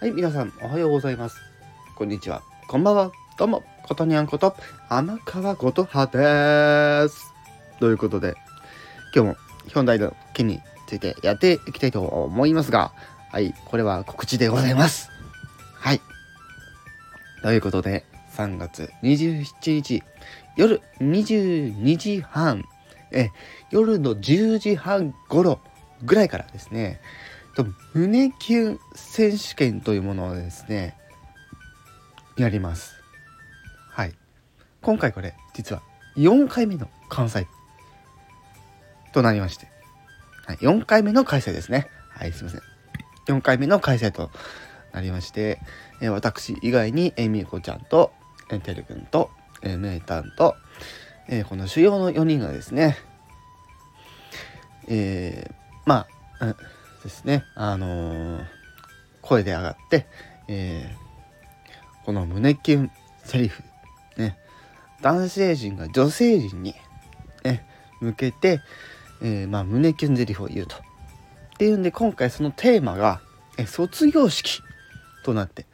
はい、皆さん、おはようございます。こんにちは。こんばんは。どうも、ことにゃんこと、天川ことはです。ということで、今日も本題の件についてやっていきたいと思いますが、はい、これは告知でございます。はい。ということで、3月27日、夜22時半、え、夜の10時半頃ぐらいからですね、と胸キュン選手権というものをですね、やります。はい。今回これ、実は4回目の関西となりまして、はい、4回目の開催ですね。はい、すいません。4回目の開催となりまして、えー、私以外にえみこちゃんと、え、てるくんと、え、めいたんと、えー、この主要の4人がですね、えー、まあ、うんですね、あのー、声で上がって、えー、この胸キュンセリフ、ね、男性陣が女性陣に、ね、向けて、えー、まあ、胸キュンセリフを言うと。っていうんで、今回そのテーマが、え卒業式となって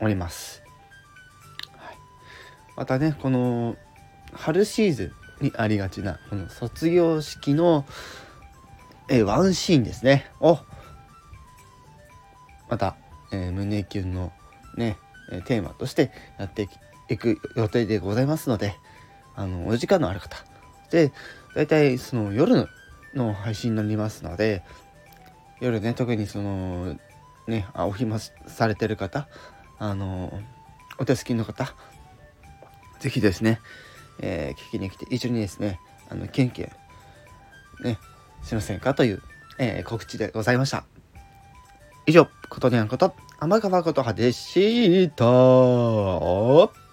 おります。はい、またね、この春シーズンにありがちな、この卒業式の、えワンシーンですね。をまた、えー、胸キュンのね、えテーマとしてやっていく予定でございますのであのお時間のある方。で大体その夜の配信になりますので夜ね特にそのねあお暇されてる方あのお手すきの方是非ですね、えー、聞きに来て一緒にですねあのケンケンねしませんかという、えー、告知でございました。以上、ことにゃんこと、天川ことはでした。